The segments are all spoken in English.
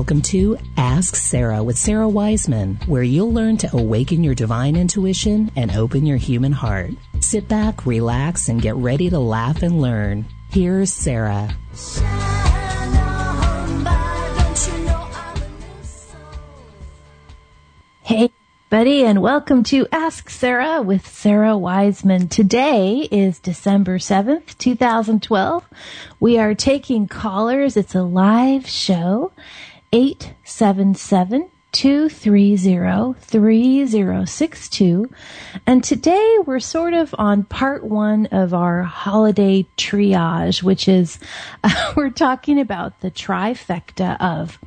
Welcome to Ask Sara with Sara Wiseman, where you'll learn to awaken your divine intuition and open your human heart. Sit back, relax, and get ready to laugh and learn. Here's Sara. Hey, buddy, and welcome to Ask Sara with Sara Wiseman. Today is December 7th, 2012. We are taking callers. It's a live show. 877 230 3062. And today we're sort of on part one of our holiday triage, which is uh, we're talking about the trifecta of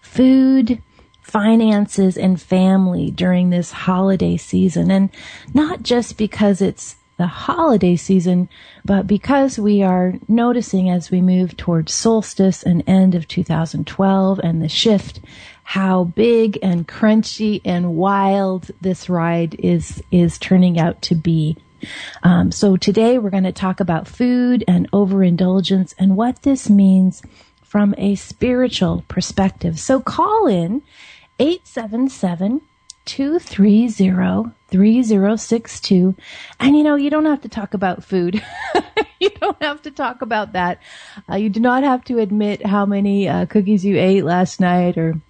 food, finances, and family during this holiday season. And not just because it's the holiday season, but because we are noticing as we move towards solstice and end of 2012 and the shift, how big and crunchy and wild this ride is, is turning out to be. Um, so today we're going to talk about food and overindulgence and what this means from a spiritual perspective. So call in 877 230 3062. And you know, you don't have to talk about food. you don't have to talk about that. Uh, you do not have to admit how many uh, cookies you ate last night or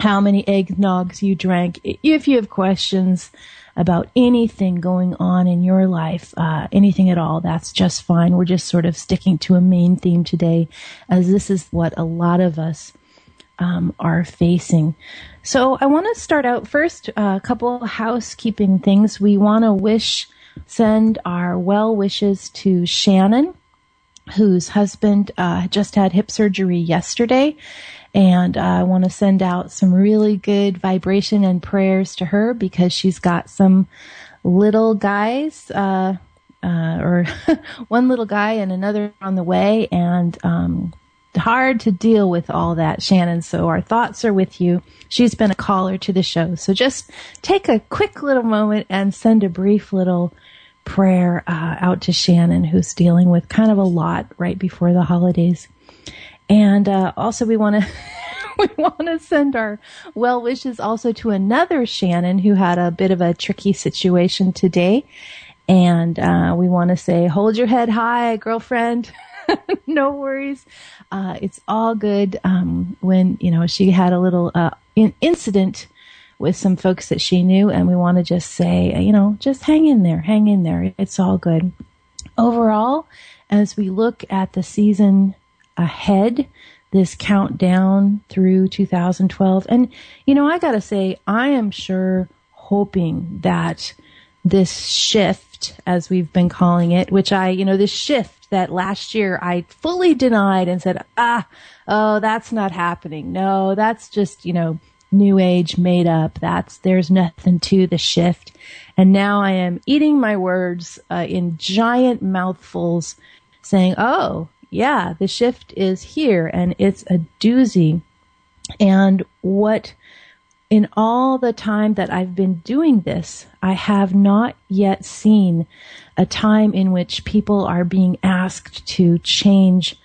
how many eggnogs you drank. If you have questions about anything going on in your life, uh, anything at all, that's just fine. We're just sort of sticking to a main theme today, as this is what a lot of us um, are facing. So I want to start out first uh, a couple housekeeping things. We want to wish, send our well wishes to Shannon, whose husband uh, just had hip surgery yesterday. And uh, I want to send out some really good vibration and prayers to her because she's got some little guys, uh, uh, or one little guy and another on the way. And um, hard to deal with all that, Shannon. So our thoughts are with you. She's been a caller to the show. So just take a quick little moment and send a brief little prayer uh, out to Shannon, who's dealing with kind of a lot right before the holidays. And uh, also, we want to. we want to send our well wishes also to another Shannon who had a bit of a tricky situation today. And uh, we want to say, hold your head high, girlfriend. no worries. Uh, it's all good. Um, when, you know, she had a little, uh, in- incident with some folks that she knew and we want to just say, you know, just hang in there, hang in there. It's all good. Overall, as we look at the season ahead, this countdown through 2012, and, you know, I gotta say, I am sure hoping that this shift, as we've been calling it, which I, you know, this shift that last year I fully denied and said, ah, oh, that's not happening. No, that's just, you know, new age made up. That's, there's nothing to the shift. And now I am eating my words uh, in giant mouthfuls saying, oh, yeah, the shift is here and it's a doozy. And what in all the time that I've been doing this, I have not yet seen a time in which people are being asked to change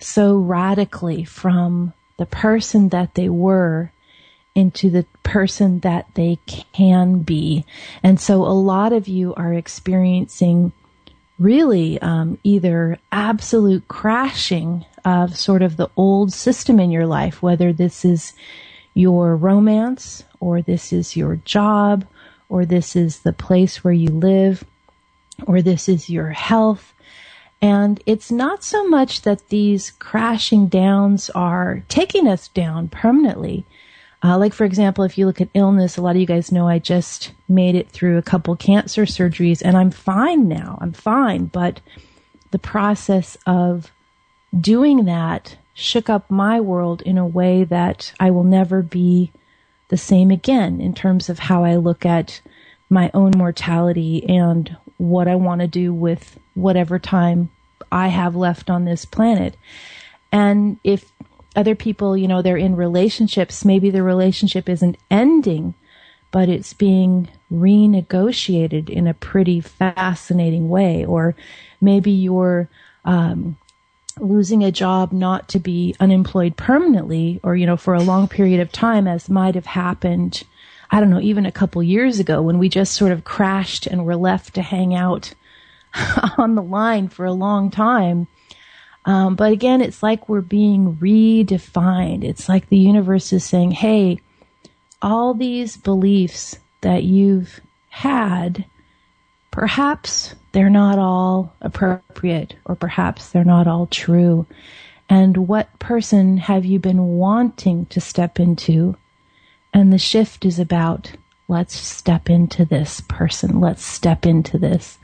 so radically from the person that they were into the person that they can be. And so a lot of you are experiencing really um, either absolute crashing of sort of the old system in your life, whether this is your romance, or this is your job, or this is the place where you live, or this is your health. And it's not so much that these crashing downs are taking us down permanently. Uh, like, for example, if you look at illness, a lot of you guys know I just made it through a couple cancer surgeries and I'm fine now. I'm fine. But the process of doing that shook up my world in a way that I will never be the same again in terms of how I look at my own mortality and what I want to do with whatever time I have left on this planet. And if other people, you know, they're in relationships, maybe the relationship isn't ending, but it's being renegotiated in a pretty fascinating way. Or maybe you're, um, losing a job not to be unemployed permanently or, you know, for a long period of time as might have happened, I don't know, even a couple years ago when we just sort of crashed and were left to hang out on the line for a long time. Um, but again, it's like we're being redefined. It's like the universe is saying, hey, all these beliefs that you've had, perhaps they're not all appropriate or perhaps they're not all true. And what person have you been wanting to step into? And the shift is about let's step into this person. Let's step into this.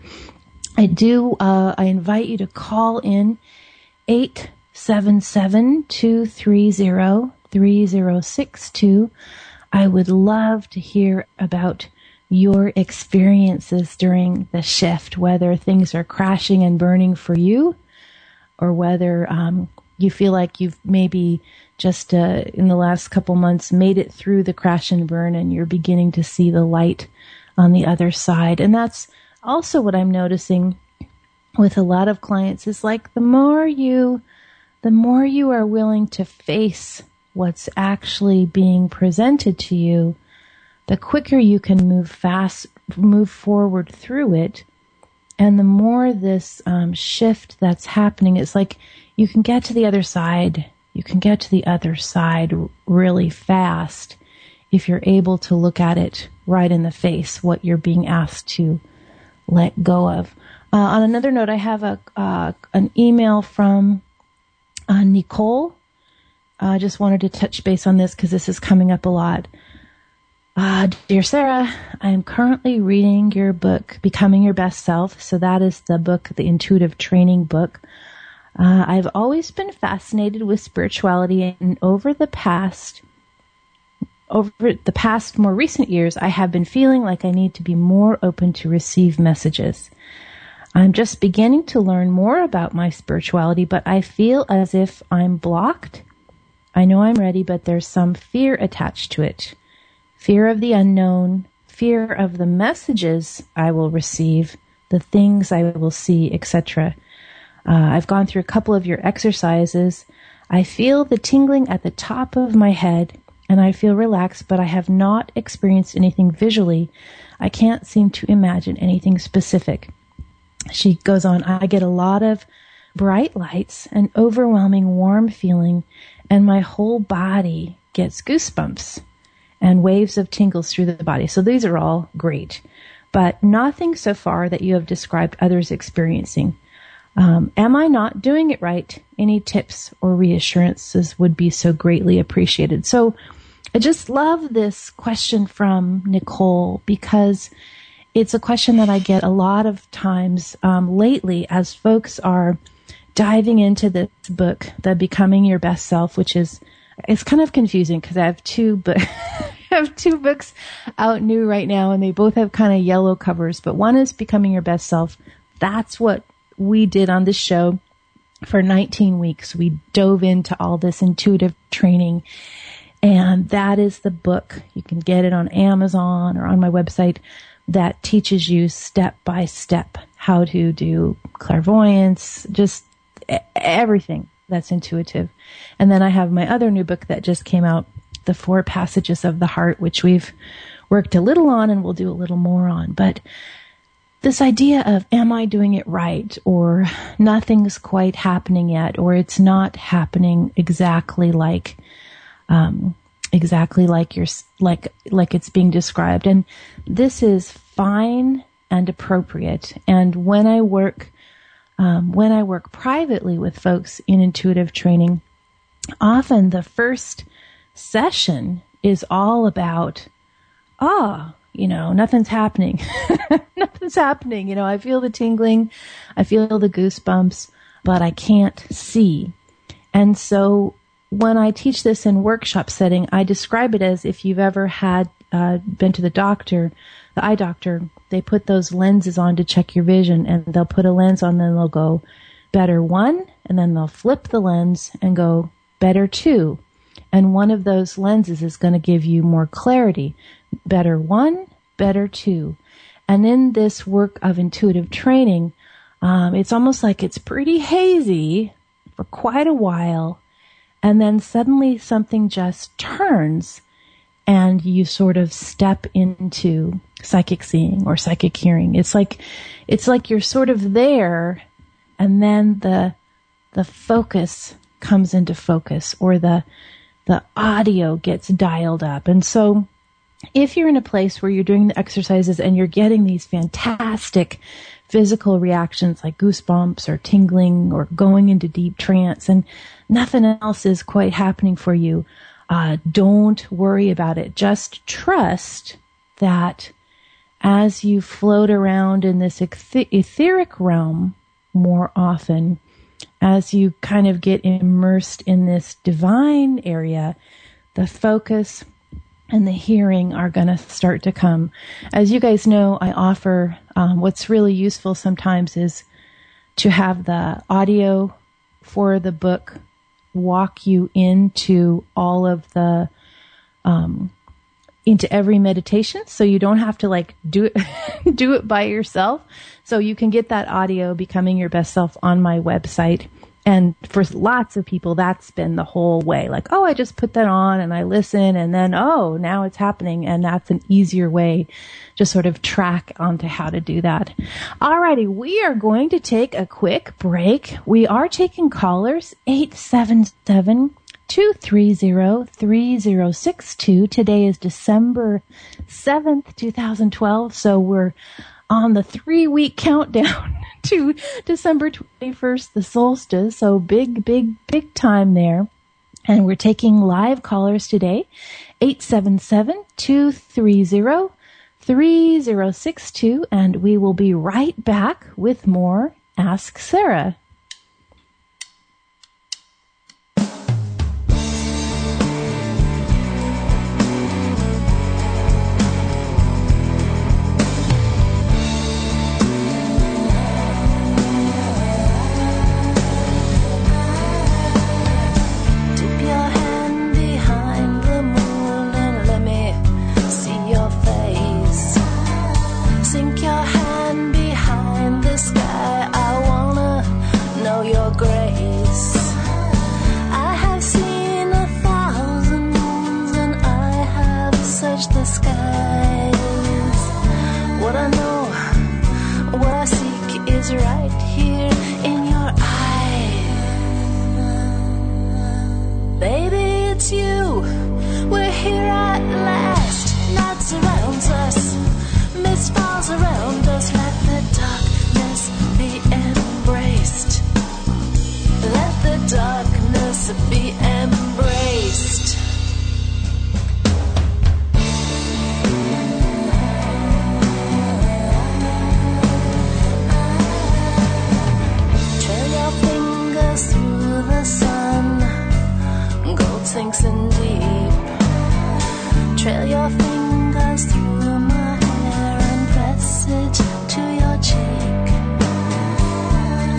I do, uh, I invite you to call in 877 230 3062. I would love to hear about your experiences during the shift, whether things are crashing and burning for you, or whether um, you feel like you've maybe just uh, in the last couple months made it through the crash and burn and you're beginning to see the light on the other side. And that's also what I'm noticing with a lot of clients is like the more you the more you are willing to face what's actually being presented to you, the quicker you can move fast, move forward through it. And the more this um, shift that's happening, it's like you can get to the other side. You can get to the other side really fast if you're able to look at it right in the face, what you're being asked to let go of. Uh, on another note, I have a uh, an email from uh, Nicole. I just wanted to touch base on this because this is coming up a lot. Uh, dear Sara, I am currently reading your book, Becoming Your Best Self. So that is the book, the intuitive training book. Uh, I've always been fascinated with spirituality and over the past, over the past more recent years, I have been feeling like I need to be more open to receive messages. I'm just beginning to learn more about my spirituality, but I feel as if I'm blocked. I know I'm ready, but there's some fear attached to it fear of the unknown, fear of the messages I will receive, the things I will see, etc. Uh, I've gone through a couple of your exercises. I feel the tingling at the top of my head and I feel relaxed, but I have not experienced anything visually. I can't seem to imagine anything specific. She goes on, I get a lot of bright lights, an overwhelming warm feeling, and my whole body gets goosebumps and waves of tingles through the body. So these are all great, but nothing so far that you have described others experiencing. Um, am I not doing it right? Any tips or reassurances would be so greatly appreciated. So I just love this question from Nicole because it's a question that I get a lot of times um, lately as folks are diving into this book, The Becoming Your Best Self, which is it's kind of confusing because I have two books. I have two books out new right now, and they both have kind of yellow covers. But one is Becoming Your Best Self. That's what we did on this show for 19 weeks. We dove into all this intuitive training, and that is the book. You can get it on Amazon or on my website that teaches you step by step how to do clairvoyance, just everything that's intuitive. And then I have my other new book that just came out, The Four Passages of the Heart, which we've worked a little on and we'll do a little more on. But this idea of am I doing it right or nothing's quite happening yet or it's not happening exactly like um, exactly like you're like like it's being described and this is fine and appropriate and when I work um, when I work privately with folks in intuitive training, often the first session is all about, ah, oh, you know, nothing's happening. nothing's happening. You know, I feel the tingling, I feel the goosebumps, but I can't see. And so when I teach this in workshop setting, I describe it as if you've ever had uh, been to the doctor, the eye doctor. They put those lenses on to check your vision, and they'll put a lens on, and they'll go better one, and then they'll flip the lens and go better two. And one of those lenses is going to give you more clarity. Better one, better two. And in this work of intuitive training, um, it's almost like it's pretty hazy for quite a while. And then suddenly something just turns and you sort of step into psychic seeing or psychic hearing. It's like, it's like you're sort of there and then the, the focus comes into focus or the, the audio gets dialed up. And so if you're in a place where you're doing the exercises and you're getting these fantastic physical reactions like goosebumps or tingling or going into deep trance and nothing else is quite happening for you, uh, don't worry about it. Just trust that as you float around in this etheric realm more often, as you kind of get immersed in this divine area, the focus and the hearing are going to start to come. As you guys know, I offer um, what's really useful sometimes is to have the audio for the book walk you into all of the um, into every meditation. So you don't have to like do it do it by yourself. So you can get that audio becoming your best self on my website and for lots of people that's been the whole way. Like oh i just put that on and i listen and then oh now it's happening. And that's an easier way to sort of track onto how to do that. Alrighty we are going to take a quick break. We are taking callers 877 230-3062. Today is December 7th, 2012. So we're on the three week countdown to December 21st, the solstice. So big, big, big time there. And we're taking live callers today. 877-230-3062. And we will be right back with more Ask Sara. Trail your fingers through my hair and press it to your cheek.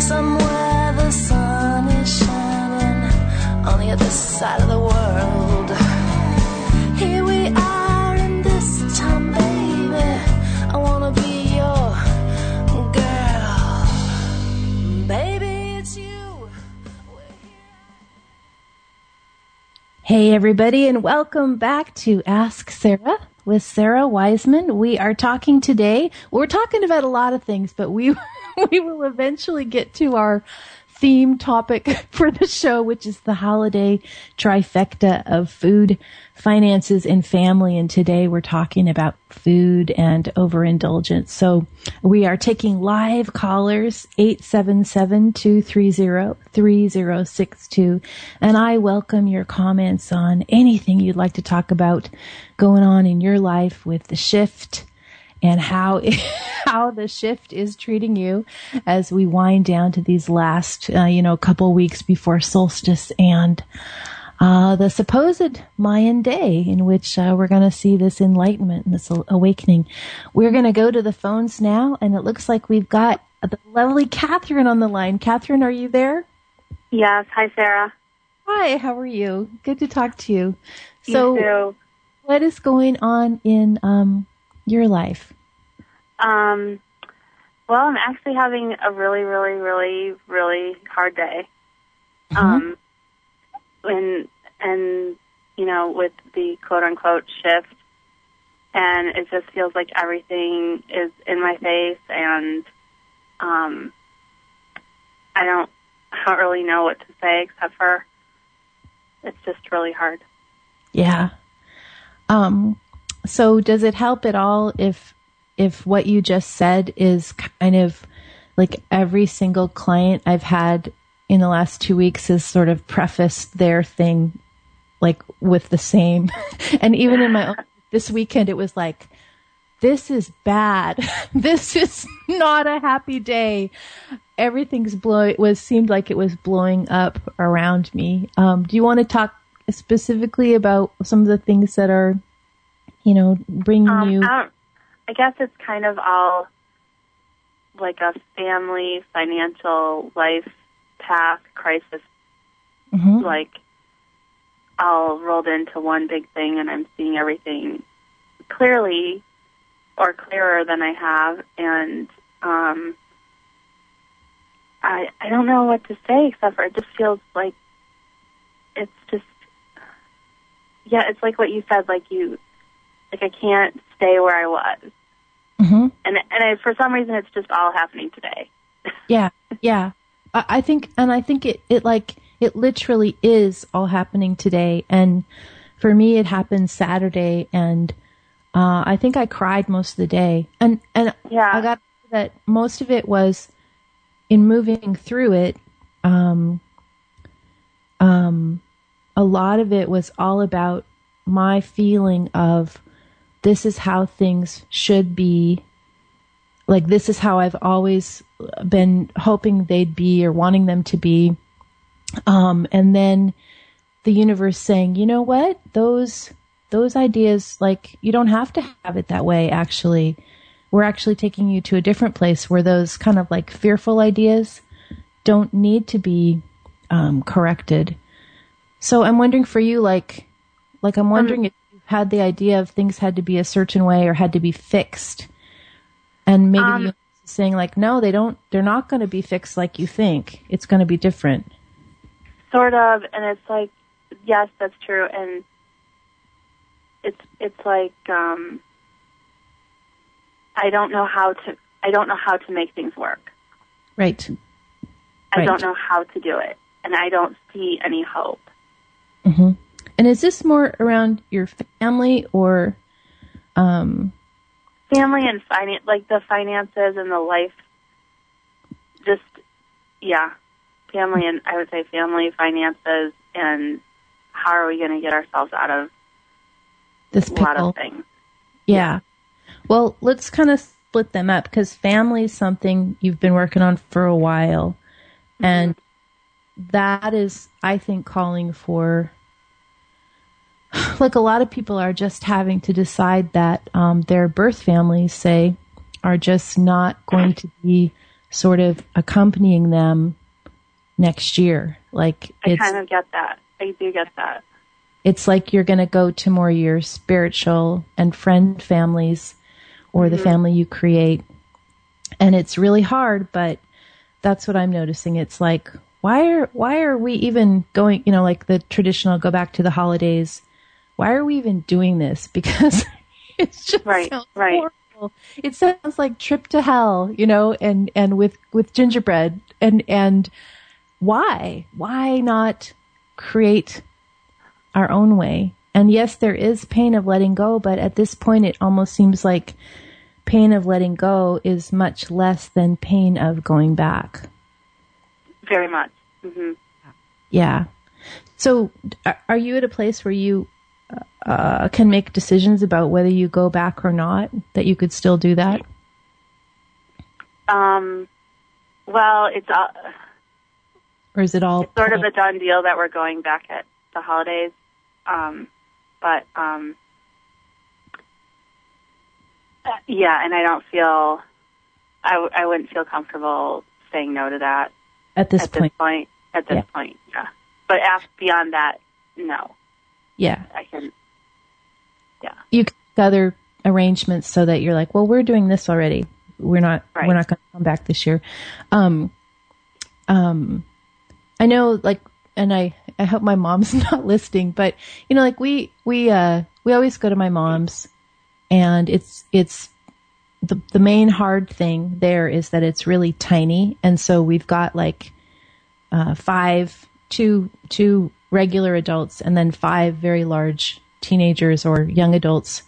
Somewhere the sun is shining on the other side of the world. Hey, everybody, and welcome back to Ask Sara with Sara Wiseman. We are talking today. We're talking about a lot of things, but we we will eventually get to our theme topic for the show, which is the holiday trifecta of food, finances, and family. And today we're talking about food and overindulgence. So we are taking live callers, 877-230-3062. And I welcome your comments on anything you'd like to talk about going on in your life with the shift and how how the shift is treating you as we wind down to these last uh, you know couple weeks before solstice and uh, the supposed Mayan day in which uh, we're going to see this enlightenment and this awakening. We're going to go to the phones now, and it looks like we've got the lovely Catherine on the line. Catherine, are you there? Yes. Hi, Sara. Hi, how are you? Good to talk to you. So, too. what is going on in um, your life? Um, well, I'm actually having a really, really, really, really hard day. Mm-hmm. Um, and and you know, with the quote unquote shift, and it just feels like everything is in my face, and um, I don't, I don't really know what to say except for it's just really hard. Yeah. Um, so does it help at all if if what you just said is kind of like every single client I've had in the last two weeks has sort of prefaced their thing like with the same. and even in my own, this weekend, it was like, this is bad. this is not a happy day. Everything's blowing, it was, seemed like it was blowing up around me. Um, do you want to talk specifically about some of the things that are, you know, bring Um, you? I, I guess it's kind of all like a family, financial, life path crisis, Mhm. like all rolled into one big thing, and I'm seeing everything clearly or clearer than I have, and um, I I don't know what to say except for it just feels like it's just yeah, it's like what you said, like you like I can't stay where I was, Mhm. and and I, for some reason it's just all happening today. Yeah, yeah. I, I think, and I think it, it like, it literally is all happening today. And for me, it happened Saturday and, uh, I think I cried most of the day. And, and Yeah. I got that most of it was in moving through it. Um, um, a lot of it was all about my feeling of this is how things should be like this is how I've always been hoping they'd be or wanting them to be. Um, and then the universe saying, you know what, those those ideas, like you don't have to have it that way. Actually, we're actually taking you to a different place where those kind of like fearful ideas don't need to be um, corrected. So I'm wondering for you, like, like I'm wondering if you've had the idea of things had to be a certain way or had to be fixed. And maybe Um, saying like no they don't they're not going to be fixed like you think. It's going to be different. Sort of. And it's like yes that's true. And it's it's like um i don't know how to i don't know how to make things work. Right. I Right. don't know how to do it. And i don't see any hope. Hmm and is this more around your family or um family and finance like the finances and the life just yeah. Family and i would say family finances and how are we going to get ourselves out of this a lot pickle. of things. Yeah. Well let's kind of split them up because family is something you've been working on for a while. And that is i think calling for like a lot of people are just having to decide that um, their birth families say are just not going to be sort of accompanying them next year like i kind of get that i do get that it's like you're going to go to more your spiritual and friend families or the family you create. And it's really hard, but that's what I'm noticing. It's like, why are, why are we even going, you know, like the traditional go back to the holidays? Why are we even doing this? Because it's just Right, right. horrible. It sounds like trip to hell, you know, and, and with, with gingerbread and, and why? Why not create our own way. And yes, there is pain of letting go, but at this point, it almost seems like pain of letting go is much less than pain of going back. very much hmm Yeah. So, are you at a place where you uh, can make decisions about whether you go back or not? That you could still do that? um well it's uh, Or is it all it's sort of a done deal that we're going back at the holidays. Um, but um, uh, yeah, and I don't feel I, w- I wouldn't feel comfortable saying no to that At this at point. this point. At this Yeah. point, yeah. But af beyond that, no. Yeah. I can. Yeah. You can make other arrangements so that you're like, well, we're doing this already. We're not, Right. we're not going to come back this year. Um, um, I know like, and I, I hope my mom's not listening, but you know, like we, we, uh, we always go to my mom's and it's, it's, the, the main hard thing there is that it's really tiny. And so we've got like, uh, five, two, two regular adults and then five very large teenagers or young adults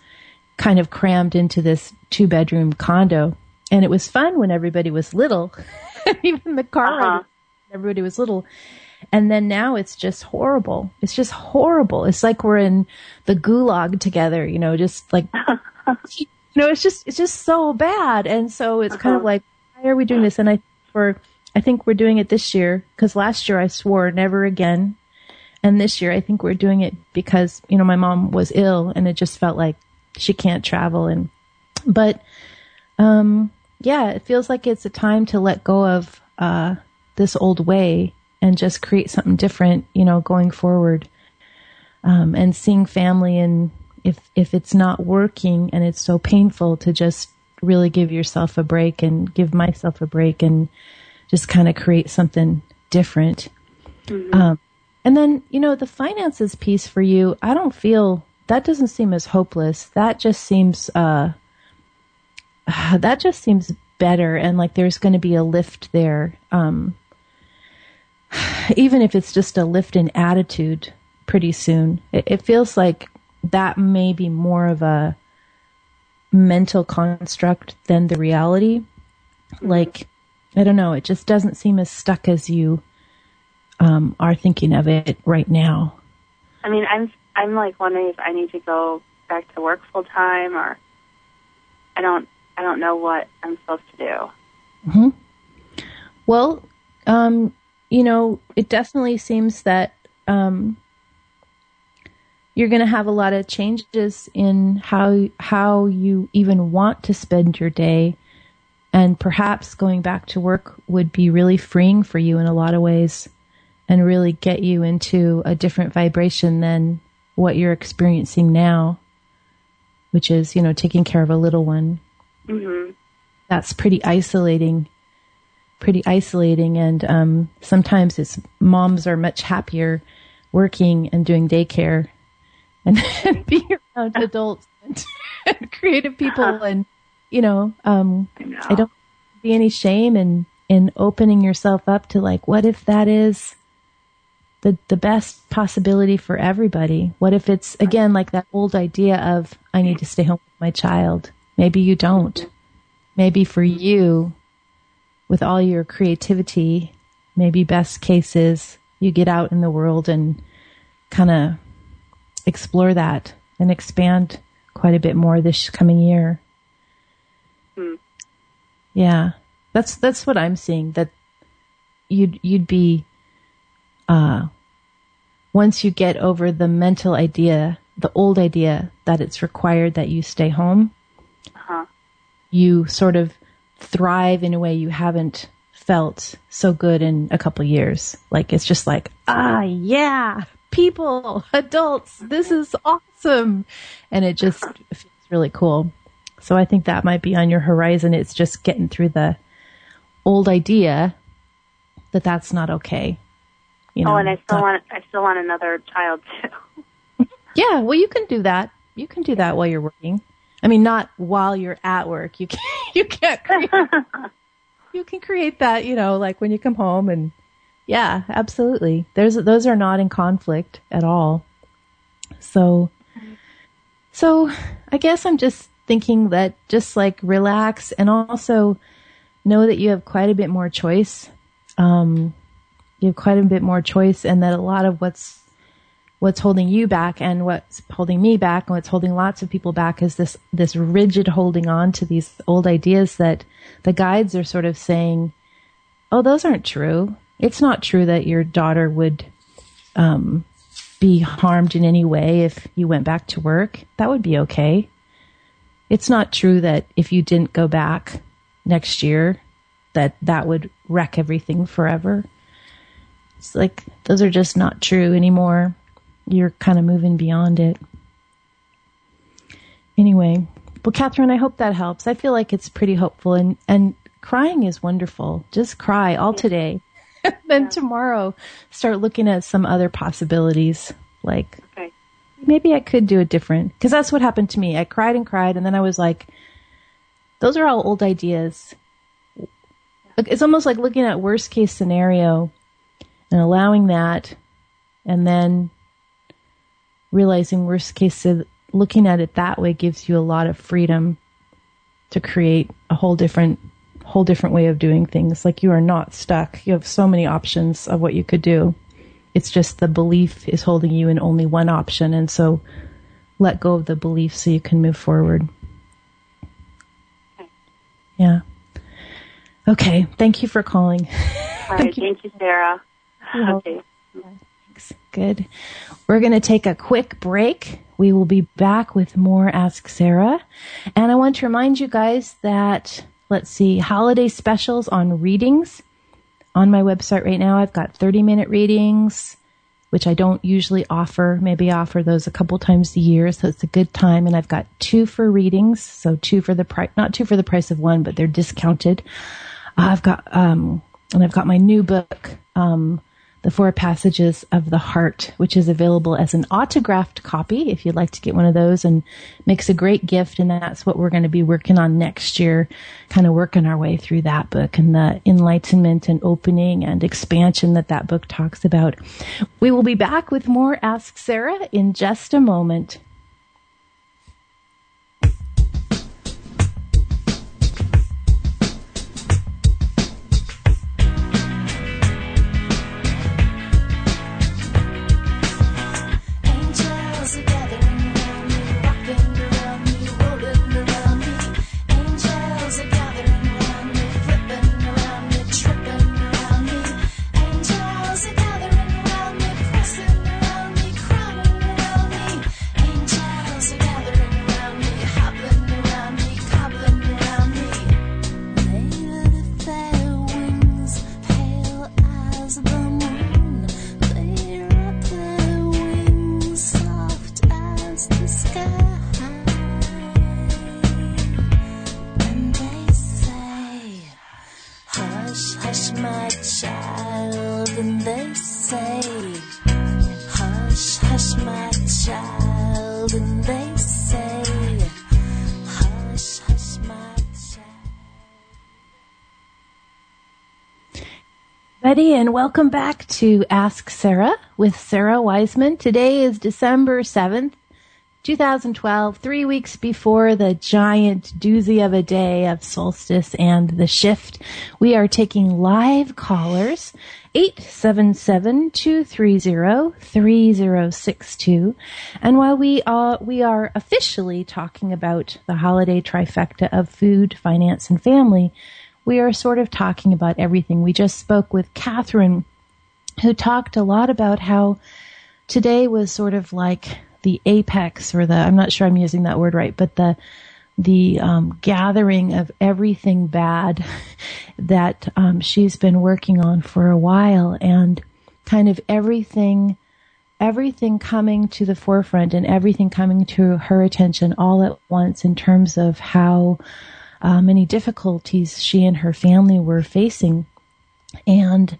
kind of crammed into this two bedroom condo. And it was fun when everybody was little, even the car, Uh-huh. ride, everybody was little. And then now it's just horrible. It's just horrible. It's like we're in the gulag together, you know, just like, you know, it's just, it's just so bad. And so it's kind of Uh-huh. like, why are we doing this? And I, for, I think we're doing it this year because last year I swore never again. And this year I think we're doing it because, you know, my mom was ill and it just felt like she can't travel. And, but, um, yeah, it feels like it's a time to let go of, uh, this old way and just create something different, you know, going forward. Um, and seeing family and if, if it's not working and it's so painful to just really give yourself a break and give myself a break and just kind of create something different. Um, and then, you know, the finances piece for you, I don't feel that doesn't seem as hopeless. That just seems, uh, that just seems better and like there's going to be a lift there. Um, even if it's just a lift in attitude pretty soon, it, it feels like that may be more of a mental construct than the reality. Like, I don't know, it just doesn't seem as stuck as you um, are thinking of it right now. I mean, I'm I'm like wondering if I need to go back to work full time or I don't I don't know what I'm supposed to do. Well, um, you know, it definitely seems that um, you're going to have a lot of changes in how how you even want to spend your day, and perhaps going back to work would be really freeing for you in a lot of ways, and really get you into a different vibration than what you're experiencing now, which is you know taking care of a little one Mhm. that's pretty isolating pretty isolating and um, sometimes it's moms are much happier working and doing daycare and, being around adults and, and creative people and you know um, I know. I don't see any shame in in opening yourself up to like what if that is the the best possibility for everybody. What if it's again like that old idea of I need to stay home with my child. Maybe you don't. Maybe for you with all your creativity maybe best case is you get out in the world and kind of explore that and expand quite a bit more this coming year. Hmm. yeah. That's that's what i'm seeing that you'd you'd be uh once you get over the mental idea the old idea that it's required that you stay home Uh-huh. you sort of thrive in a way you haven't felt so good in a couple years. Like it's just like, ah, yeah, people, adults, this is awesome. And it just feels really cool. So I think that might be on your horizon. It's just getting through the old idea that that's not okay. You know, Oh, and I still want I still want another child too. yeah, well, you can do that. You can do that while you're working. I mean, not while you're at work. You can you can't create. you can create that, you know, like when you come home and yeah, absolutely. There's those are not in conflict at all. So, so I guess I'm just thinking that just like relax and also know that you have quite a bit more choice. Um, you have quite a bit more choice, and that a lot of what's what's holding you back and what's holding me back and what's holding lots of people back is this this rigid holding on to these old ideas that the guides are sort of saying oh those aren't true it's not true that your daughter would um be harmed in any way if you went back to work. That would be okay. It's not true that if you didn't go back next year, that that would wreck everything forever. It's like those are just not true anymore. You're kind of moving beyond it. Anyway, well, Catherine, I hope that helps. I feel like it's pretty hopeful, and and crying is wonderful. Just cry all today. then yeah. tomorrow, start looking at some other possibilities. Like okay. maybe I could do it different because that's what happened to me. I cried and cried, and then I was like, "Those are all old ideas." It's almost like looking at worst case scenario and allowing that, and then realizing worst case, looking at it that way gives you a lot of freedom to create a whole different whole different way of doing things. Like you are not stuck. You have so many options of what you could do. It's just the belief is holding you in only one option. And so let go of the belief so you can move forward. Yeah. Okay. Thank you for calling. All right. thank, you. thank you, Sara. Okay. Thanks. Good. We're going to take a quick break. We will be back with more Ask Sara. And I want to remind you guys that, let's see, holiday specials on readings on my website right now. I've got 30 minute readings, which I don't usually offer. Maybe offer those a couple times a year. So it's a good time. And I've got two for readings. So two for the price, not two for the price of one, but they're discounted. I've got, um, and I've got my new book, um, the Four Passages of the Heart, which is available as an autographed copy if you'd like to get one of those and makes a great gift. And that's what we're going to be working on next year, kind of working our way through that book and the enlightenment and opening and expansion that that book talks about. We will be back with more Ask Sara in just a moment. And welcome back to Ask Sara with Sara Wiseman. Today is December 7th, 2012, three weeks before the giant doozy of a day of solstice and the shift. We are taking live callers, 877-230-3062. And while we are, we are officially talking about the holiday trifecta of food, finance, and family, we are sort of talking about everything. We just spoke with Catherine, who talked a lot about how today was sort of like the apex or the, I'm not sure I'm using that word right, but the, the um, gathering of everything bad that um, she's been working on for a while and kind of everything everything coming to the forefront and everything coming to her attention all at once in terms of how uh, many difficulties she and her family were facing. And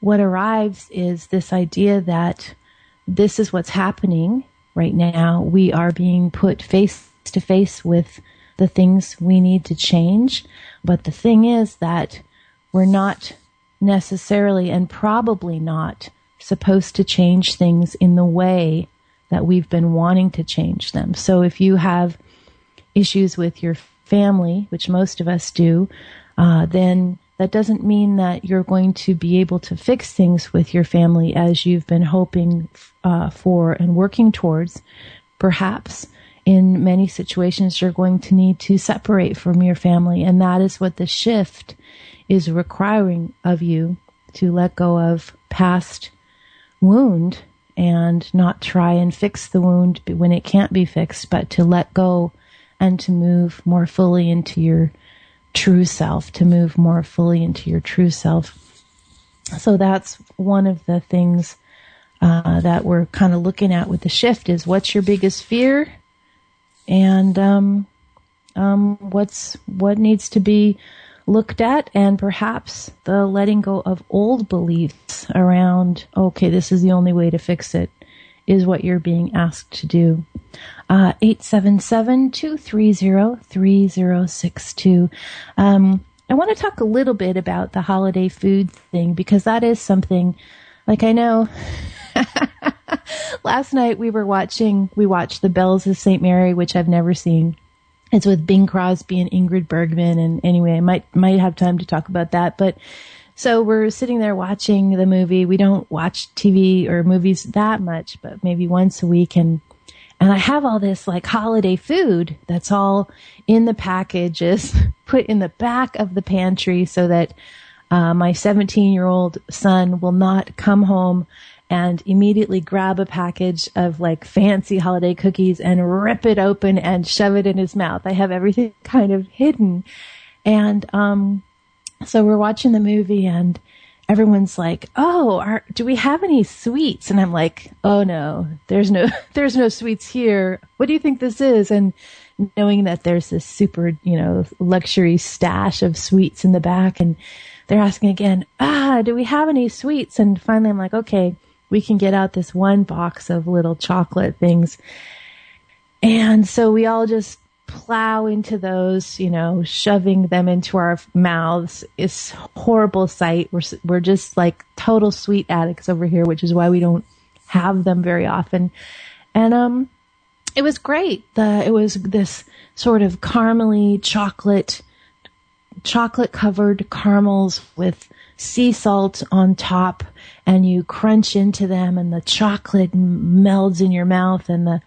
what arrives is this idea that this is what's happening right now. We are being put face to face with the things we need to change. But the thing is that we're not necessarily and probably not supposed to change things in the way that we've been wanting to change them. So if you have issues with your family, which most of us do, uh, then that doesn't mean that you're going to be able to fix things with your family as you've been hoping uh, for and working towards. Perhaps in many situations, you're going to need to separate from your family, and that is what the shift is requiring of you to let go of past wound and not try and fix the wound when it can't be fixed, but to let go and to move more fully into your true self, to move more fully into your true self. So that's one of the things uh, that we're kind of looking at with the shift is what's your biggest fear, and um, um, what's what needs to be looked at, and perhaps the letting go of old beliefs around. Okay, this is the only way to fix it. Is what you're being asked to do. Uh, 877-230-3062. Um, I want to talk a little bit about the holiday food thing because that is something like I know last night we were watching, we watched The Bells of St. Mary, which I've never seen. It's with Bing Crosby and Ingrid Bergman. And anyway, I might, might have time to talk about that. But so we're sitting there watching the movie. We don't watch TV or movies that much, but maybe once a week. And, and I have all this like holiday food that's all in the packages put in the back of the pantry so that uh, my 17 year old son will not come home and immediately grab a package of like fancy holiday cookies and rip it open and shove it in his mouth. I have everything kind of hidden. And, um, so we're watching the movie and everyone's like, "Oh, are, do we have any sweets?" And I'm like, "Oh no, there's no there's no sweets here. What do you think this is?" And knowing that there's this super, you know, luxury stash of sweets in the back and they're asking again, "Ah, do we have any sweets?" And finally I'm like, "Okay, we can get out this one box of little chocolate things. And so we all just plow into those, you know, shoving them into our mouths. is horrible sight. We're, we're just like total sweet addicts over here, which is why we don't have them very often. And, um, it was great. The, it was this sort of caramely chocolate, chocolate covered caramels with sea salt on top and you crunch into them and the chocolate melds in your mouth and the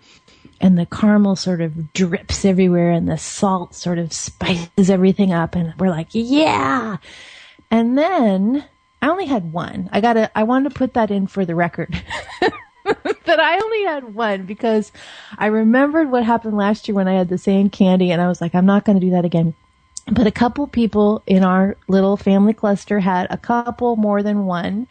and the caramel sort of drips everywhere and the salt sort of spices everything up and we're like yeah and then i only had one i gotta i wanted to put that in for the record that i only had one because i remembered what happened last year when i had the same candy and i was like i'm not going to do that again but a couple people in our little family cluster had a couple more than one.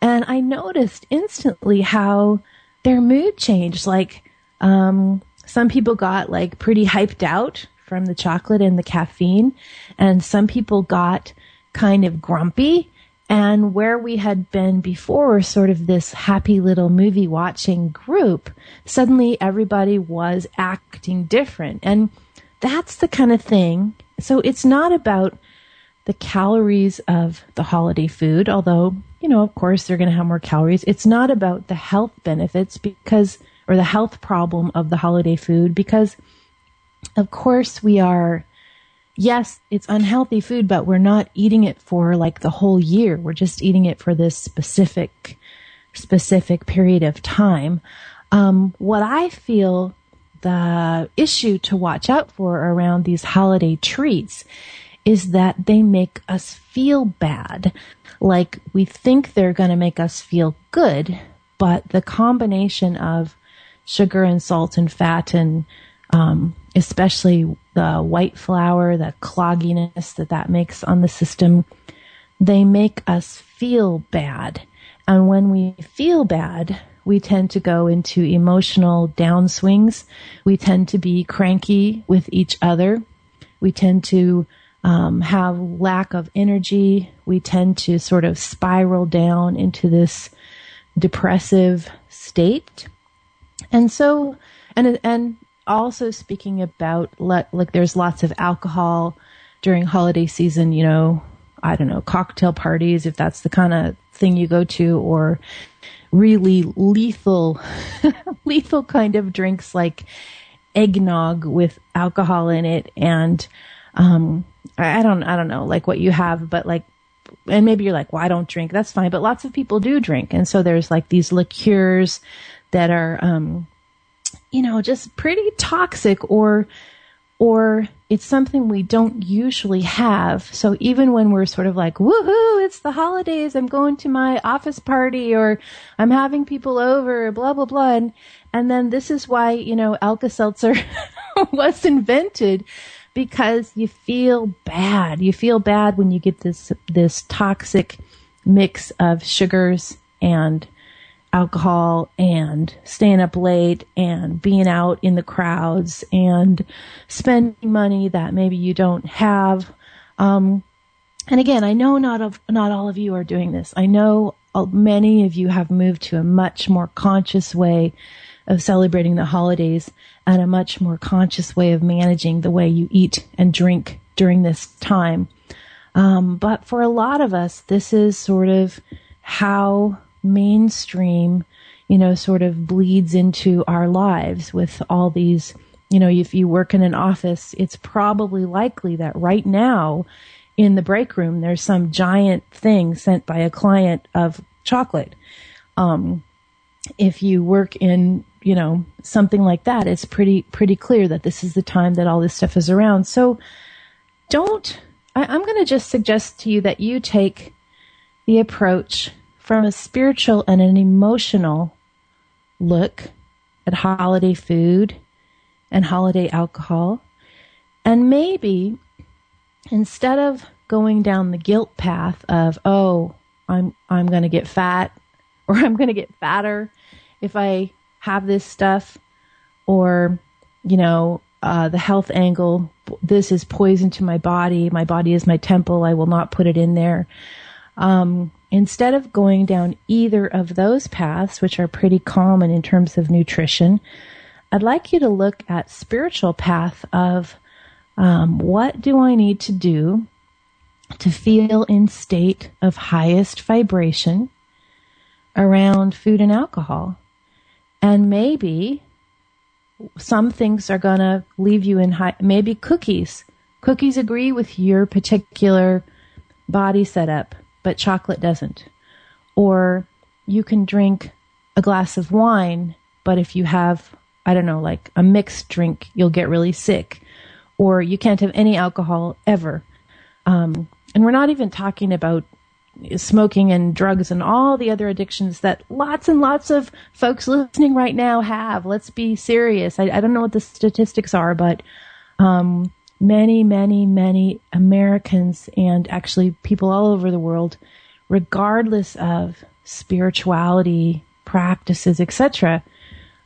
And I noticed instantly how their mood changed. Like, um, some people got like pretty hyped out from the chocolate and the caffeine, and some people got kind of grumpy. And where we had been before, sort of this happy little movie watching group, suddenly everybody was acting different. And that's the kind of thing so it's not about the calories of the holiday food, although, you know, of course they're going to have more calories. It's not about the health benefits because, or the health problem of the holiday food because, of course, we are, yes, it's unhealthy food, but we're not eating it for like the whole year. We're just eating it for this specific, specific period of time. Um, what I feel the issue to watch out for around these holiday treats is that they make us feel bad. Like we think they're going to make us feel good, but the combination of sugar and salt and fat and um, especially the white flour, the clogginess that that makes on the system, they make us feel bad. And when we feel bad, we tend to go into emotional downswings. We tend to be cranky with each other. We tend to um, have lack of energy. We tend to sort of spiral down into this depressive state. And so, and and also speaking about like, there's lots of alcohol during holiday season. You know, I don't know cocktail parties if that's the kind of thing you go to, or really lethal, lethal kind of drinks like eggnog with alcohol in it and, um, I don't, I don't know, like what you have, but like, and maybe you're like, well, I don't drink. That's fine. But lots of people do drink. And so there's like these liqueurs that are, um, you know, just pretty toxic or, or it's something we don't usually have. So even when we're sort of like, woohoo, it's the holidays, I'm going to my office party or I'm having people over, blah, blah, blah. And, and then this is why, you know, Alka-Seltzer was invented because you feel bad. You feel bad when you get this, this toxic mix of sugars and alcohol and staying up late and being out in the crowds and spending money that maybe you don't have. Um, and again, I know not of, not all of you are doing this. I know many of you have moved to a much more conscious way of celebrating the holidays and a much more conscious way of managing the way you eat and drink during this time. Um, but for a lot of us, this is sort of how mainstream, you know, sort of bleeds into our lives with all these, you know, if you work in an office, it's probably likely that right now in the break room, there's some giant thing sent by a client of chocolate. Um, if you work in, you know, something like that, it's pretty, pretty clear that this is the time that all this stuff is around. So don't, I, I'm going to just suggest to you that you take the approach from a spiritual and an emotional look at holiday food and holiday alcohol. And maybe instead of going down the guilt path of, oh, I'm, I'm going to get fat or I'm going to get fatter if I have this stuff or, you know, uh, the health angle, this is poison to my body. My body is my temple. I will not put it in there. Um, instead of going down either of those paths, which are pretty common in terms of nutrition, I'd like you to look at spiritual path of um, what do I need to do to feel in state of highest vibration around food and alcohol. And maybe some things are going to leave you in high, maybe cookies. Cookies agree with your particular body setup but chocolate doesn't. Or you can drink a glass of wine, but if you have, I don't know, like a mixed drink, you'll get really sick. Or you can't have any alcohol ever. Um, and we're not even talking about smoking and drugs and all the other addictions that lots and lots of folks listening right now have. Let's be serious. I, I don't know what the statistics are, but um, many, many, many Americans and actually people all over the world, regardless of spirituality, practices, etc.,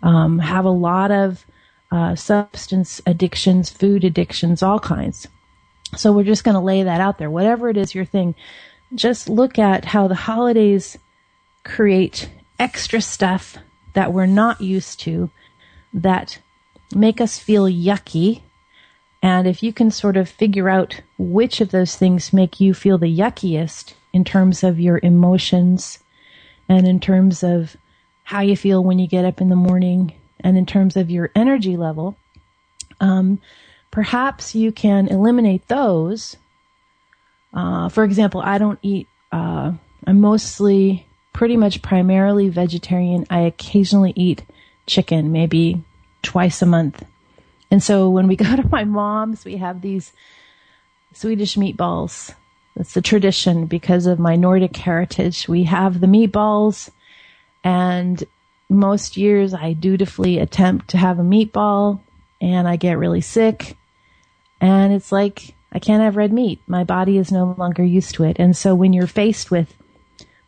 um, have a lot of uh, substance addictions, food addictions, all kinds. So we're just going to lay that out there. Whatever it is your thing, just look at how the holidays create extra stuff that we're not used to that make us feel yucky and if you can sort of figure out which of those things make you feel the yuckiest in terms of your emotions and in terms of how you feel when you get up in the morning and in terms of your energy level, um, perhaps you can eliminate those. Uh, for example, I don't eat, uh, I'm mostly pretty much primarily vegetarian. I occasionally eat chicken, maybe twice a month. And so when we go to my mom's, we have these Swedish meatballs. That's the tradition because of my Nordic heritage. We have the meatballs and most years I dutifully attempt to have a meatball and I get really sick and it's like I can't have red meat. My body is no longer used to it. And so when you're faced with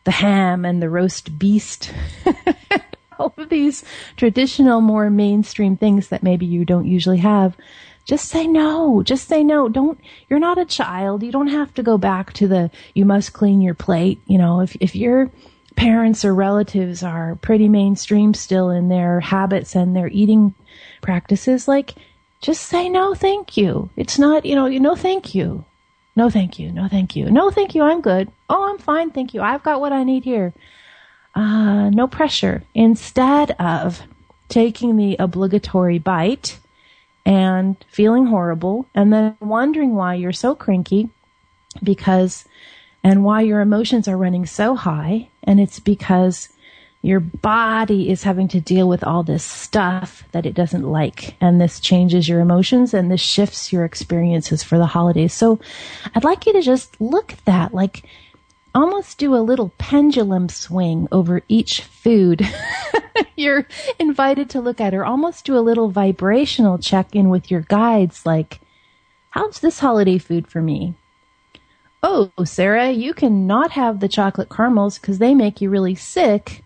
the ham and the roast beast all of these traditional, more mainstream things that maybe you don't usually have. Just say no. Just say no. Don't, you're not a child. You don't have to go back to the, you must clean your plate. You know, if, if your parents or relatives are pretty mainstream still in their habits and their eating practices, like, just say no, thank you. It's not, you know, you know, thank you. No, thank you. No, thank you. No, thank you. I'm good. Oh, I'm fine. Thank you. I've got what I need here uh, no pressure. Instead of taking the obligatory bite and feeling horrible and then wondering why you're so cranky because and why your emotions are running so high and it's because your body is having to deal with all this stuff that it doesn't like. And this changes your emotions and this shifts your experiences for the holidays. So I'd like you to just look at that, like almost do a little pendulum swing over each food you're invited to look at, or almost do a little vibrational check in with your guides, like, how's this holiday food for me? Oh, Sara, you cannot have the chocolate caramels because they make you really sick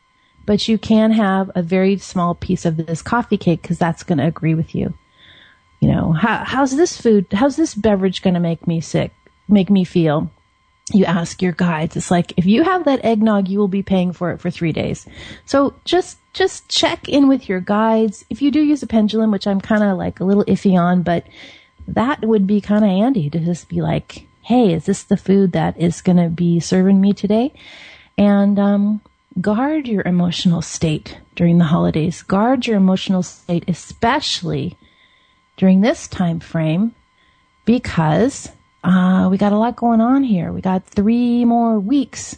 but you can have a very small piece of this coffee cake because that's going to agree with you. You know, how, how's this food, how's this beverage going to make me sick, make me feel? You ask your guides. It's like, if you have that eggnog, you will be paying for it for three days. So just, just check in with your guides. If you do use a pendulum, which I'm kind of like a little iffy on, but that would be kind of handy to just be like, hey, is this the food that is going to be serving me today? And, um, guard your emotional state during the holidays. Guard your emotional state, especially during this time frame, because uh, we got a lot going on here. We got three more weeks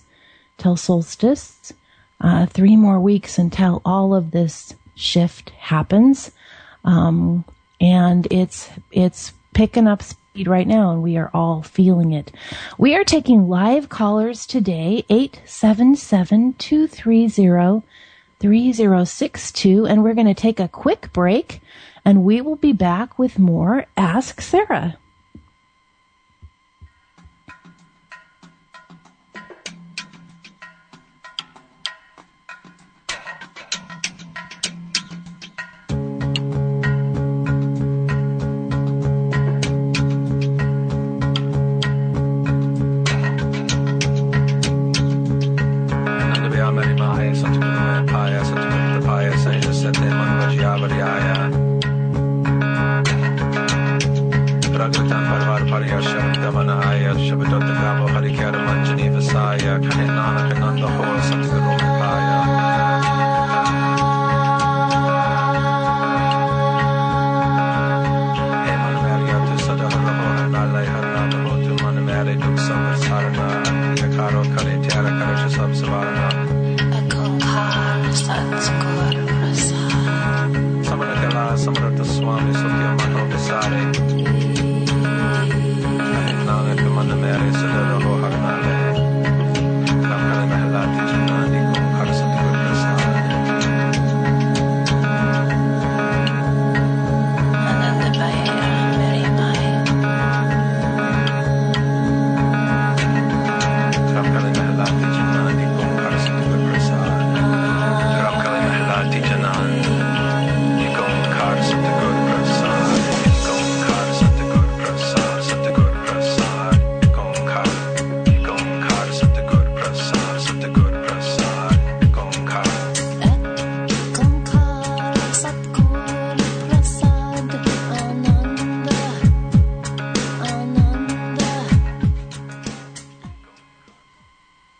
till solstice, uh, three more weeks until all of this shift happens, um, and it's it's picking up speed right now, and we are all feeling it. We are taking live callers today, 877 230 3062, and we're going to take a quick break, and we will be back with more Ask Sara.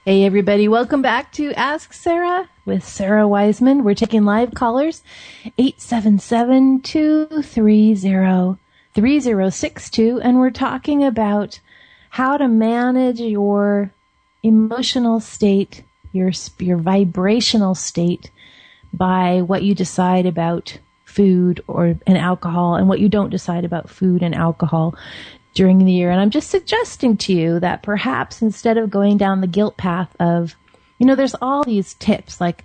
Hey, everybody. Welcome back to Ask Sara with Sara Wiseman. We're taking live callers 877 230 3062, and we're talking about how to manage your emotional state, your, your vibrational state by what you decide about food or and alcohol and what you don't decide about food and alcohol during the year. And I'm just suggesting to you that perhaps instead of going down the guilt path of, you know, there's all these tips like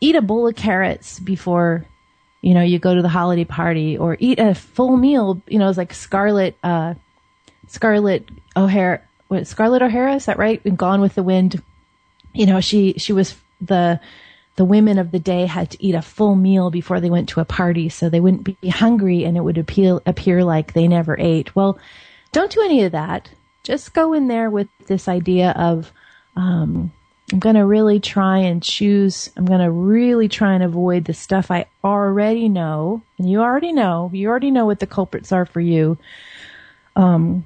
eat a bowl of carrots before, you know, you go to the holiday party or eat a full meal, you know, it's like Scarlett, uh, Scarlett O'Hara, what, Scarlett O'Hara, is that right? In Gone with the Wind, you know, she, she was the, the women of the day had to eat a full meal before they went to a party so they wouldn't be hungry and it would appeal, appear like they never ate. Well, don't do any of that. Just go in there with this idea of, um, I'm going to really try and choose. I'm going to really try and avoid the stuff I already know. And you already know, you already know what the culprits are for you. Um,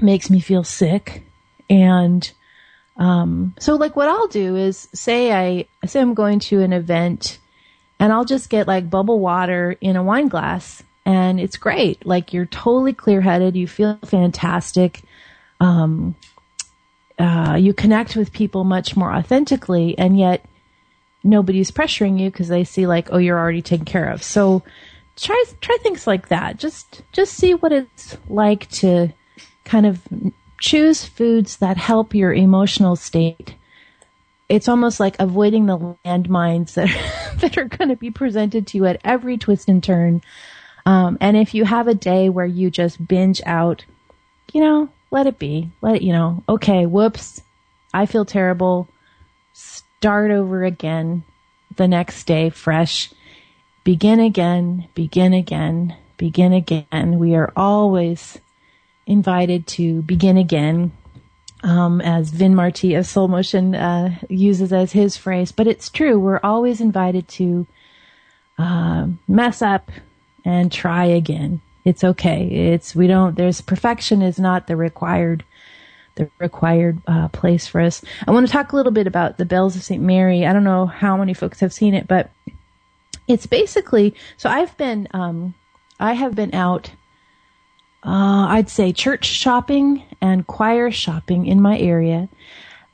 makes me feel sick. And, um, so like what I'll do is say I, say I'm going to an event and I'll just get like bubble water in a wine glass and it's great. Like you're totally clear headed. You feel fantastic. Um, uh, you connect with people much more authentically, and yet nobody's pressuring you because they see like, oh, you're already taken care of. So try try things like that. Just just see what it's like to kind of choose foods that help your emotional state. It's almost like avoiding the landmines that that are going to be presented to you at every twist and turn. Um, and if you have a day where you just binge out, you know, let it be. Let it, you know, okay, whoops, I feel terrible. Start over again the next day fresh. Begin again, begin again, begin again. We are always invited to begin again, um, as Vinn Martí of Soul Motion uh, uses as his phrase. But it's true. We're always invited to uh, mess up and try again. It's okay. It's we don't. There's perfection is not the required the required uh, place for us. I want to talk a little bit about the Bells of St. Mary. I don't know how many folks have seen it, but it's basically so I've been um, I have been out uh, I'd say church shopping and choir shopping in my area.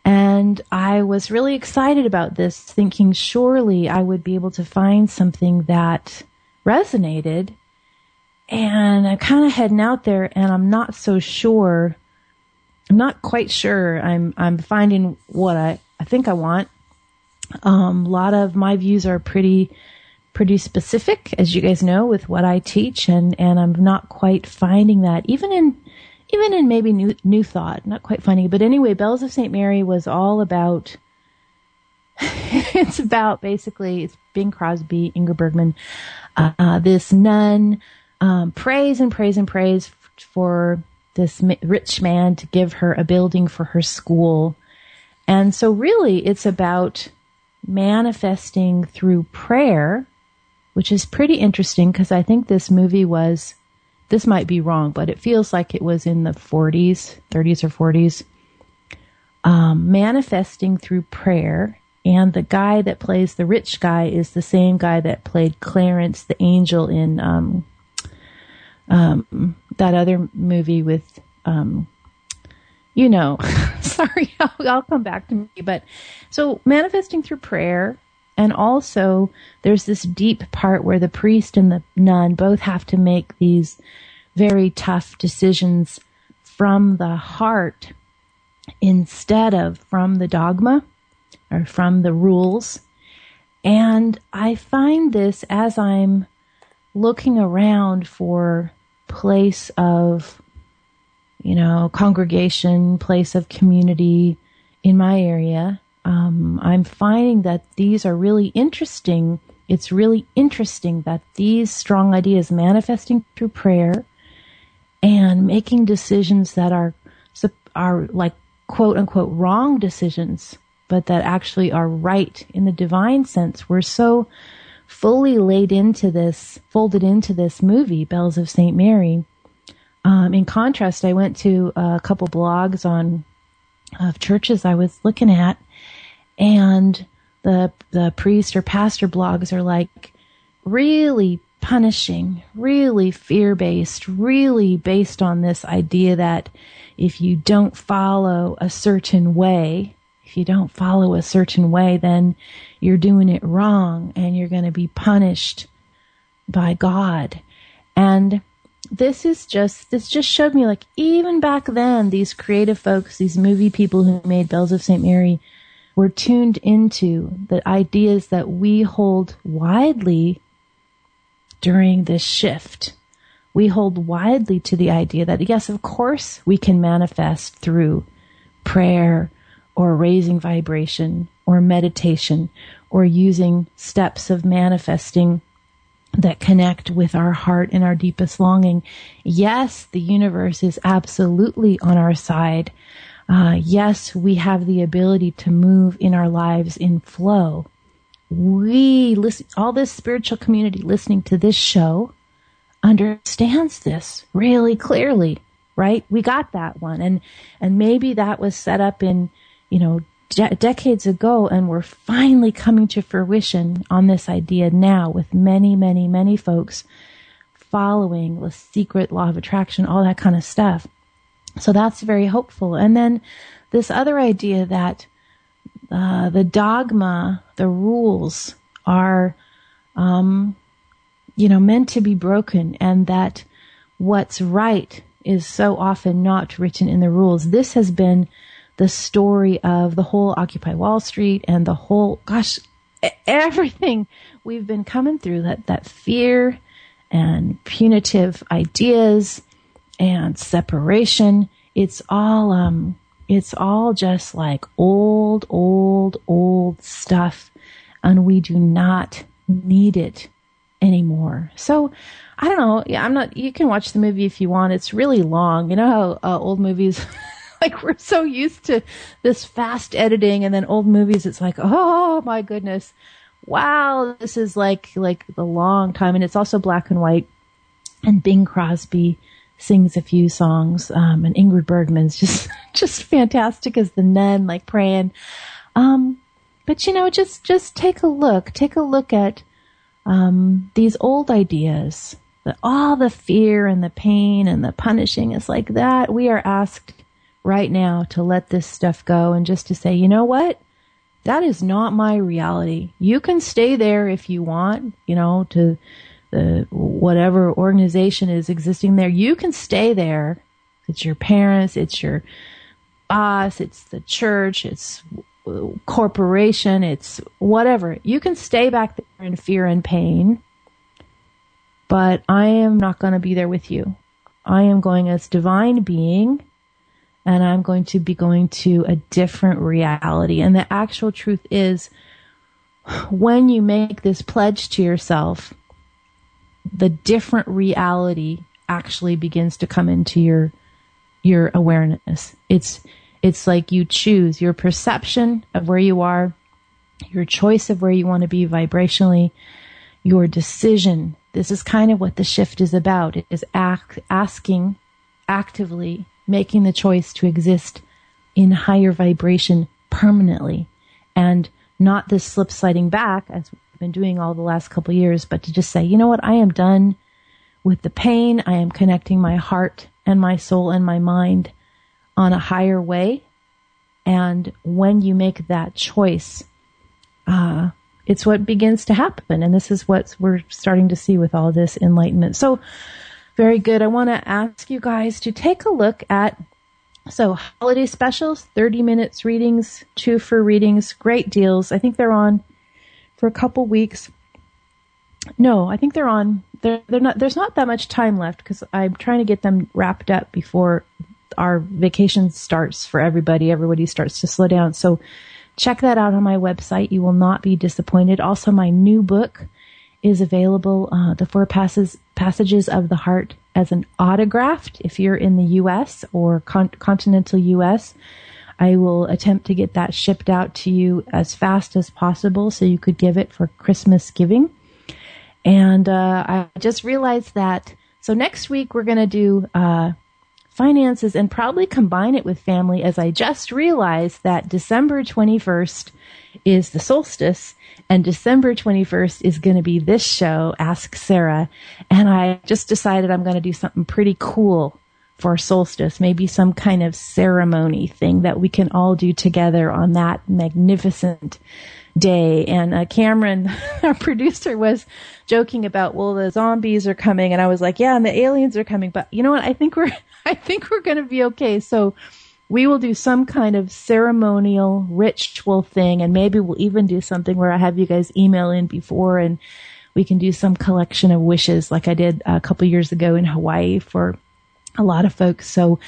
And I was really excited about this, thinking surely I would be able to find something that resonated. And I'm kind of heading out there and I'm not so sure. I'm not quite sure. I'm, I'm finding what I, I think I want. Um, a lot of my views are pretty pretty specific, as you guys know, with what I teach, and and I'm not quite finding that even in even in maybe new new thought, not quite finding it. But anyway, Bells of Saint Mary was all about. it's about basically it's Bing Crosby, Ingrid Bergman, uh, uh, this nun um, prays and prays and prays for this rich man to give her a building for her school. And so really it's about manifesting through prayer which is pretty interesting because I think this movie was, this might be wrong, but it feels like it was in the 40s, 30s or 40s, um, manifesting through prayer. And the guy that plays the rich guy is the same guy that played Clarence the angel in um, um, that other movie with, um, you know, sorry, I'll, I'll come back to me. But so manifesting through prayer, and also, there's this deep part where the priest and the nun both have to make these very tough decisions from the heart instead of from the dogma or from the rules. And I find this as I'm looking around for place of, you know, congregation, place of community in my area um, I'm finding that these are really interesting. It's really interesting that these strong ideas manifesting through prayer and making decisions that are are like quote unquote wrong decisions, but that actually are right in the divine sense. We're so fully laid into this, folded into this movie, Bells of St. Mary. Um, in contrast, I went to a couple blogs on of churches I was looking at, and the the priest or pastor blogs are like really punishing, really fear based, really based on this idea that if you don't follow a certain way, you don't follow a certain way, then you're doing it wrong and you're going to be punished by God. And this is just, this just showed me like even back then, these creative folks, these movie people who made Bells of St. Mary, we're tuned into the ideas that we hold widely during this shift. We hold widely to the idea that, yes, of course, we can manifest through prayer or raising vibration or meditation or using steps of manifesting that connect with our heart and our deepest longing. Yes, the universe is absolutely on our side uh, yes, we have the ability to move in our lives in flow. We listen, all this spiritual community listening to this show understands this really clearly, right? We got that one. And, and maybe that was set up in, you know, de- decades ago and we're finally coming to fruition on this idea now with many, many, many folks following the secret law of attraction, all that kind of stuff. So that's very hopeful. And then this other idea that uh, the dogma, the rules are, um, you know, meant to be broken and that what's right is so often not written in the rules. This has been the story of the whole Occupy Wall Street and the whole, gosh, everything we've been coming through that, that fear and punitive ideas and separation. It's all, um, it's all just like old, old, old stuff. And we do not need it anymore. So I don't know. Yeah, I'm not, you can watch the movie if you want. It's really long. You know how uh, old movies, like we're so used to this fast editing and then old movies, it's like, oh my goodness. Wow. This is like, like the long time. And it's also black and white and Bing Crosby sings a few songs. Um, and Ingrid Bergman's just, just fantastic as the nun, like praying. Um, but you know, just, just take a look, take a look at, um, these old ideas, that all the fear and the pain and the punishing is like that. We are asked right now to let this stuff go and just to say, you know what? That is not my reality. You can stay there if you want, you know, to the whatever organization is existing there, you can stay there. It's your parents, it's your boss, it's the church, it's corporation, it's whatever. You can stay back there in fear and pain, but I am not going to be there with you. I am going as divine being and I'm going to be going to a different reality. And the actual truth is when you make this pledge to yourself, the different reality actually begins to come into your your awareness. It's it's like you choose your perception of where you are, your choice of where you want to be vibrationally, your decision. This is kind of what the shift is about. It is act, asking actively making the choice to exist in higher vibration permanently and not this slip sliding back as I've been doing all the last couple years, but to just say, you know what, I am done with the pain. I am connecting my heart and my soul and my mind on a higher way. And when you make that choice, uh, it's what begins to happen. And this is what we're starting to see with all this enlightenment. So very good. I want to ask you guys to take a look at so holiday specials, 30 minutes readings, two for readings, great deals. I think they're on for a couple weeks. No, I think they're on. They're they're not. There's not that much time left because I'm trying to get them wrapped up before our vacation starts for everybody. Everybody starts to slow down. So check that out on my website. You will not be disappointed. Also, my new book is available. Uh, the Four Passes Passages of the Heart as an autographed. If you're in the U.S. or con- continental U.S. I will attempt to get that shipped out to you as fast as possible so you could give it for Christmas giving. And uh, I just realized that. So next week we're going to do uh, finances and probably combine it with family as I just realized that December 21st is the solstice and December 21st is going to be this show, Ask Sara. And I just decided I'm going to do something pretty cool for solstice, maybe some kind of ceremony thing that we can all do together on that magnificent day. And uh, Cameron, our producer, was joking about, well, the zombies are coming, and I was like, yeah, and the aliens are coming. But you know what? I think we're, I think we're going to be okay. So we will do some kind of ceremonial ritual thing, and maybe we'll even do something where I have you guys email in before and we can do some collection of wishes like I did a couple years ago in Hawaii for a lot of folks. So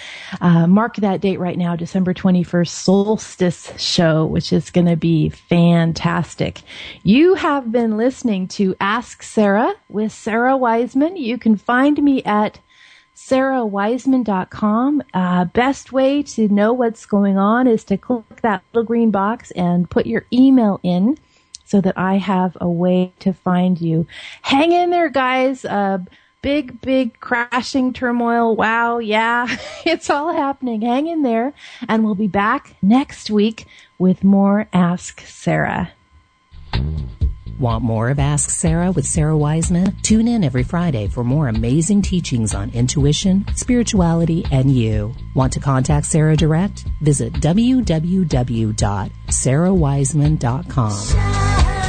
uh, mark that date right now, December 21st, solstice show, which is going to be fantastic. You have been listening to Ask Sara with Sara Wiseman. You can find me at sarawiseman.com. Uh, best way to know what's going on is to click that little green box and put your email in so that I have a way to find you. Hang in there, guys. Uh, big, big crashing turmoil. Wow. Yeah. It's all happening. Hang in there. And we'll be back next week with more Ask Sara. Want more of Ask Sara with Sara Wiseman? Tune in every Friday for more amazing teachings on intuition, spirituality, and you. Want to contact Sara direct? Visit www.sarawiseman.com.